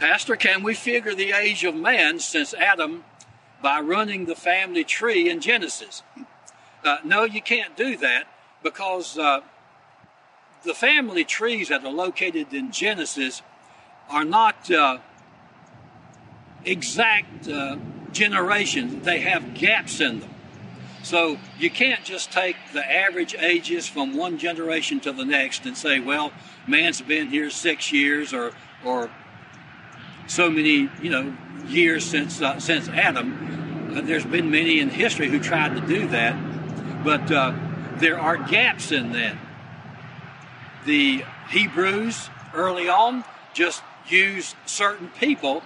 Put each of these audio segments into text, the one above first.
Pastor, can we figure the age of man since Adam by running the family tree in Genesis? Uh, no, you can't do that because uh, the family trees that are located in Genesis are not uh, exact uh, generations, they have gaps in them. So you can't just take the average ages from one generation to the next and say, well, man's been here six years or, or so many, you know, years since, uh, since Adam. Uh, there's been many in history who tried to do that, but uh, there are gaps in that. The Hebrews early on just used certain people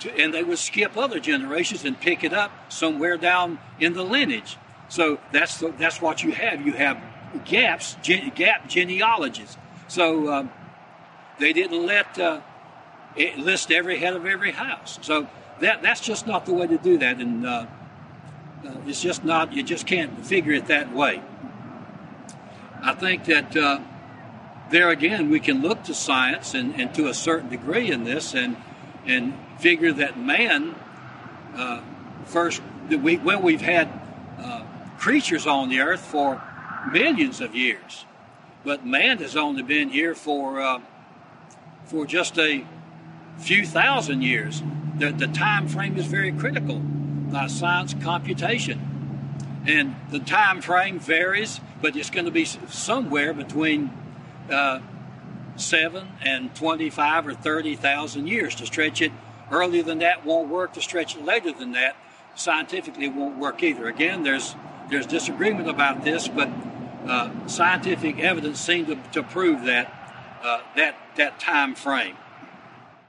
to, and they would skip other generations and pick it up somewhere down in the lineage. So that's the, that's what you have. You have gaps, gen, gap genealogies. So um, they didn't let uh, list every head of every house. So that that's just not the way to do that, and uh, uh, it's just not. You just can't figure it that way. I think that uh, there again we can look to science and, and to a certain degree in this, and and figure that man uh, first. We, well, we've had uh, creatures on the earth for millions of years, but man has only been here for uh, for just a few thousand years. The, the time frame is very critical by science computation, and the time frame varies, but it's going to be somewhere between uh, seven and twenty-five or thirty thousand years to stretch it. Earlier than that won't work. To stretch it later than that, scientifically won't work either. Again, there's there's disagreement about this, but uh, scientific evidence seems to, to prove that uh, that that time frame.